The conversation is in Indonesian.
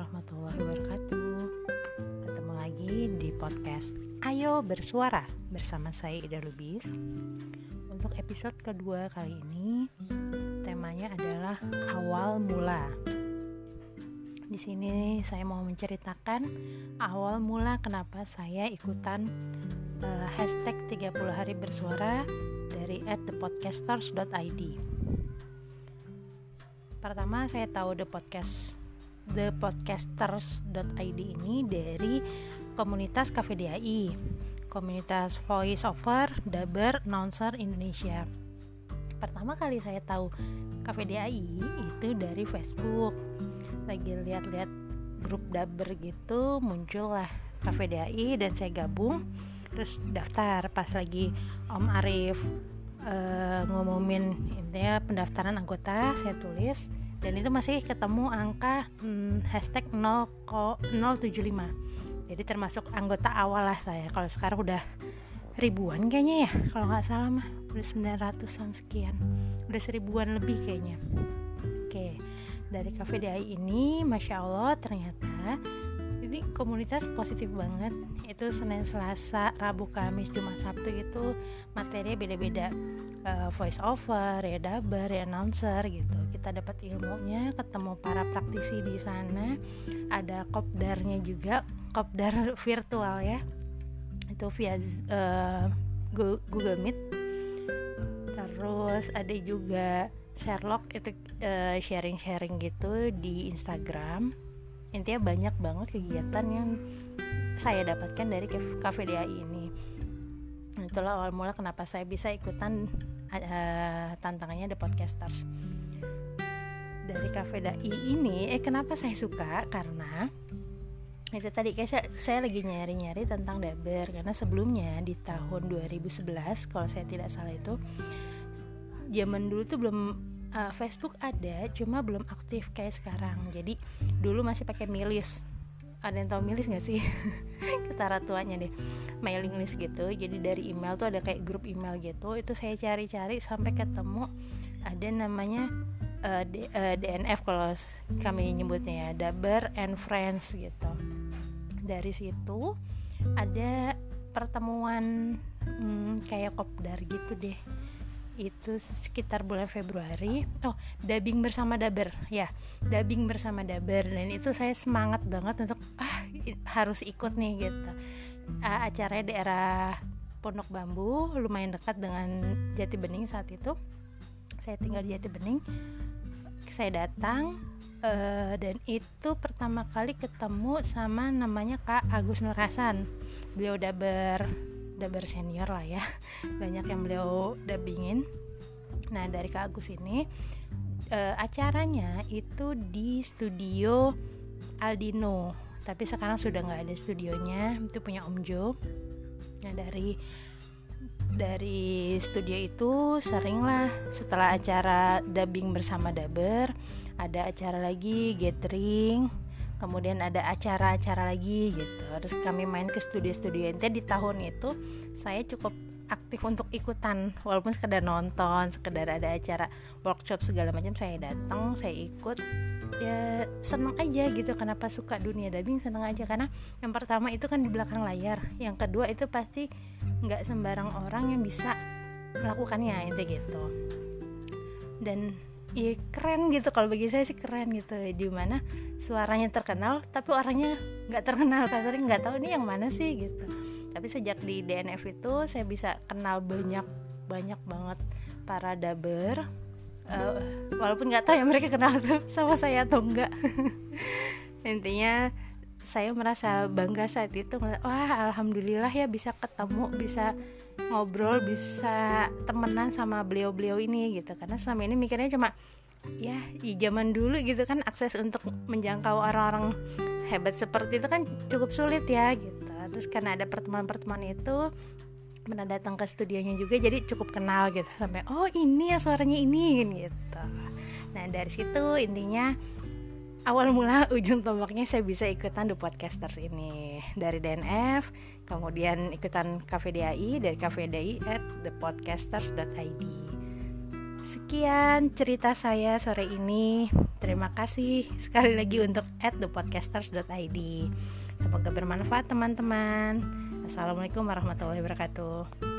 warahmatullahi wabarakatuh. Ketemu lagi di podcast Ayo Bersuara bersama saya Ida Lubis. Untuk episode kedua kali ini Temanya adalah awal mula. Di sini saya mau menceritakan awal mula kenapa saya ikutan uh, hashtag 30 hari bersuara dari at thepodcasters.id Pertama saya tahu The Podcast thepodcasters.id ini dari komunitas KVDAI, komunitas voice over Daber Announcer Indonesia. Pertama kali saya tahu KVDAI itu dari Facebook. Lagi lihat-lihat grup Daber gitu muncullah KVDAI dan saya gabung terus daftar pas lagi Om Arif uh, ngumumin intinya pendaftaran anggota saya tulis dan itu masih ketemu angka hmm, hashtag 0, 075 jadi termasuk anggota awal lah saya. Kalau sekarang udah ribuan kayaknya ya kalau nggak salah mah. Udah 900an sekian. Udah seribuan lebih kayaknya. Oke dari Cafe ini Masya Allah ternyata ini komunitas positif banget. Itu Senin Selasa Rabu Kamis Jumat Sabtu itu materinya beda-beda. Uh, voice over ya dabar ya announcer gitu. Kita dapat ilmunya ketemu para praktisi di sana. Ada kopdarnya juga kopdar virtual ya. Itu via uh, Google Meet. Terus ada juga Sherlock itu uh, sharing-sharing gitu di Instagram intinya banyak banget kegiatan yang saya dapatkan dari Cafe DAI ini. Itulah awal mula kenapa saya bisa ikutan uh, tantangannya The Podcasters. Dari Cafe DAI ini eh kenapa saya suka? Karena itu tadi kayak saya, saya lagi nyari-nyari tentang Daber. Karena sebelumnya di tahun 2011 kalau saya tidak salah itu zaman dulu tuh belum uh, Facebook ada cuma belum aktif kayak sekarang. Jadi dulu masih pakai milis ada yang tahu milis nggak sih? Ketara tuanya deh. Mailing list gitu. Jadi dari email tuh ada kayak grup email gitu. Itu saya cari-cari sampai ketemu. Ada namanya uh, D, uh, DNF kalau kami nyebutnya ya. Daber and Friends gitu. Dari situ ada pertemuan hmm, kayak kopdar gitu deh itu sekitar bulan Februari. Oh dubbing bersama Daber ya dubbing bersama Daber dan itu saya semangat banget untuk ah harus ikut nih gitu. Uh, acaranya daerah Pondok Bambu lumayan dekat dengan Jati Bening saat itu. Saya tinggal di Jati Bening. Saya datang uh, dan itu pertama kali ketemu sama namanya Kak Agus Nur Hasan. Beliau Daber udah senior lah ya. Banyak yang beliau dubbingin. Nah dari Kak Agus ini uh, acaranya itu di studio Aldino. Tapi sekarang sudah nggak ada studionya. Itu punya Om Jo. Nah dari dari studio itu sering lah setelah acara dubbing bersama Daber ada acara lagi gathering kemudian ada acara-acara lagi gitu. Terus kami main ke studio-studio. Intinya di tahun itu saya cukup aktif untuk ikutan walaupun sekedar nonton sekedar ada acara workshop segala macam saya datang saya ikut. Ya seneng aja gitu kenapa suka dunia dubbing seneng aja. Karena yang pertama itu kan di belakang layar yang kedua itu pasti nggak sembarang orang yang bisa melakukannya itu gitu. Dan ya keren gitu. Kalau bagi saya sih keren gitu di mana suaranya terkenal tapi orangnya nggak terkenal. Saya nggak tahu ini yang mana sih gitu. Tapi sejak di DNF itu saya bisa kenal banyak banyak banget para daber uh, walaupun nggak tahu ya mereka kenal tuh sama saya atau enggak intinya saya merasa bangga saat itu wah alhamdulillah ya bisa ketemu bisa ngobrol bisa temenan sama beliau-beliau ini gitu. Karena selama ini mikirnya cuma ya di zaman dulu gitu kan akses untuk menjangkau orang-orang hebat seperti itu kan cukup sulit ya gitu. Terus karena ada pertemuan-pertemuan itu pernah datang ke studionya juga jadi cukup kenal gitu. Sampai oh ini ya suaranya ini gitu. Nah dari situ intinya awal mula ujung tombaknya saya bisa ikutan The Podcasters ini. Dari DNF kemudian ikutan KVDI dari KVDI at thepodcasters.id sekian cerita saya sore ini. Terima kasih sekali lagi untuk at thepodcasters.id semoga bermanfaat teman-teman. Assalamualaikum warahmatullahi wabarakatuh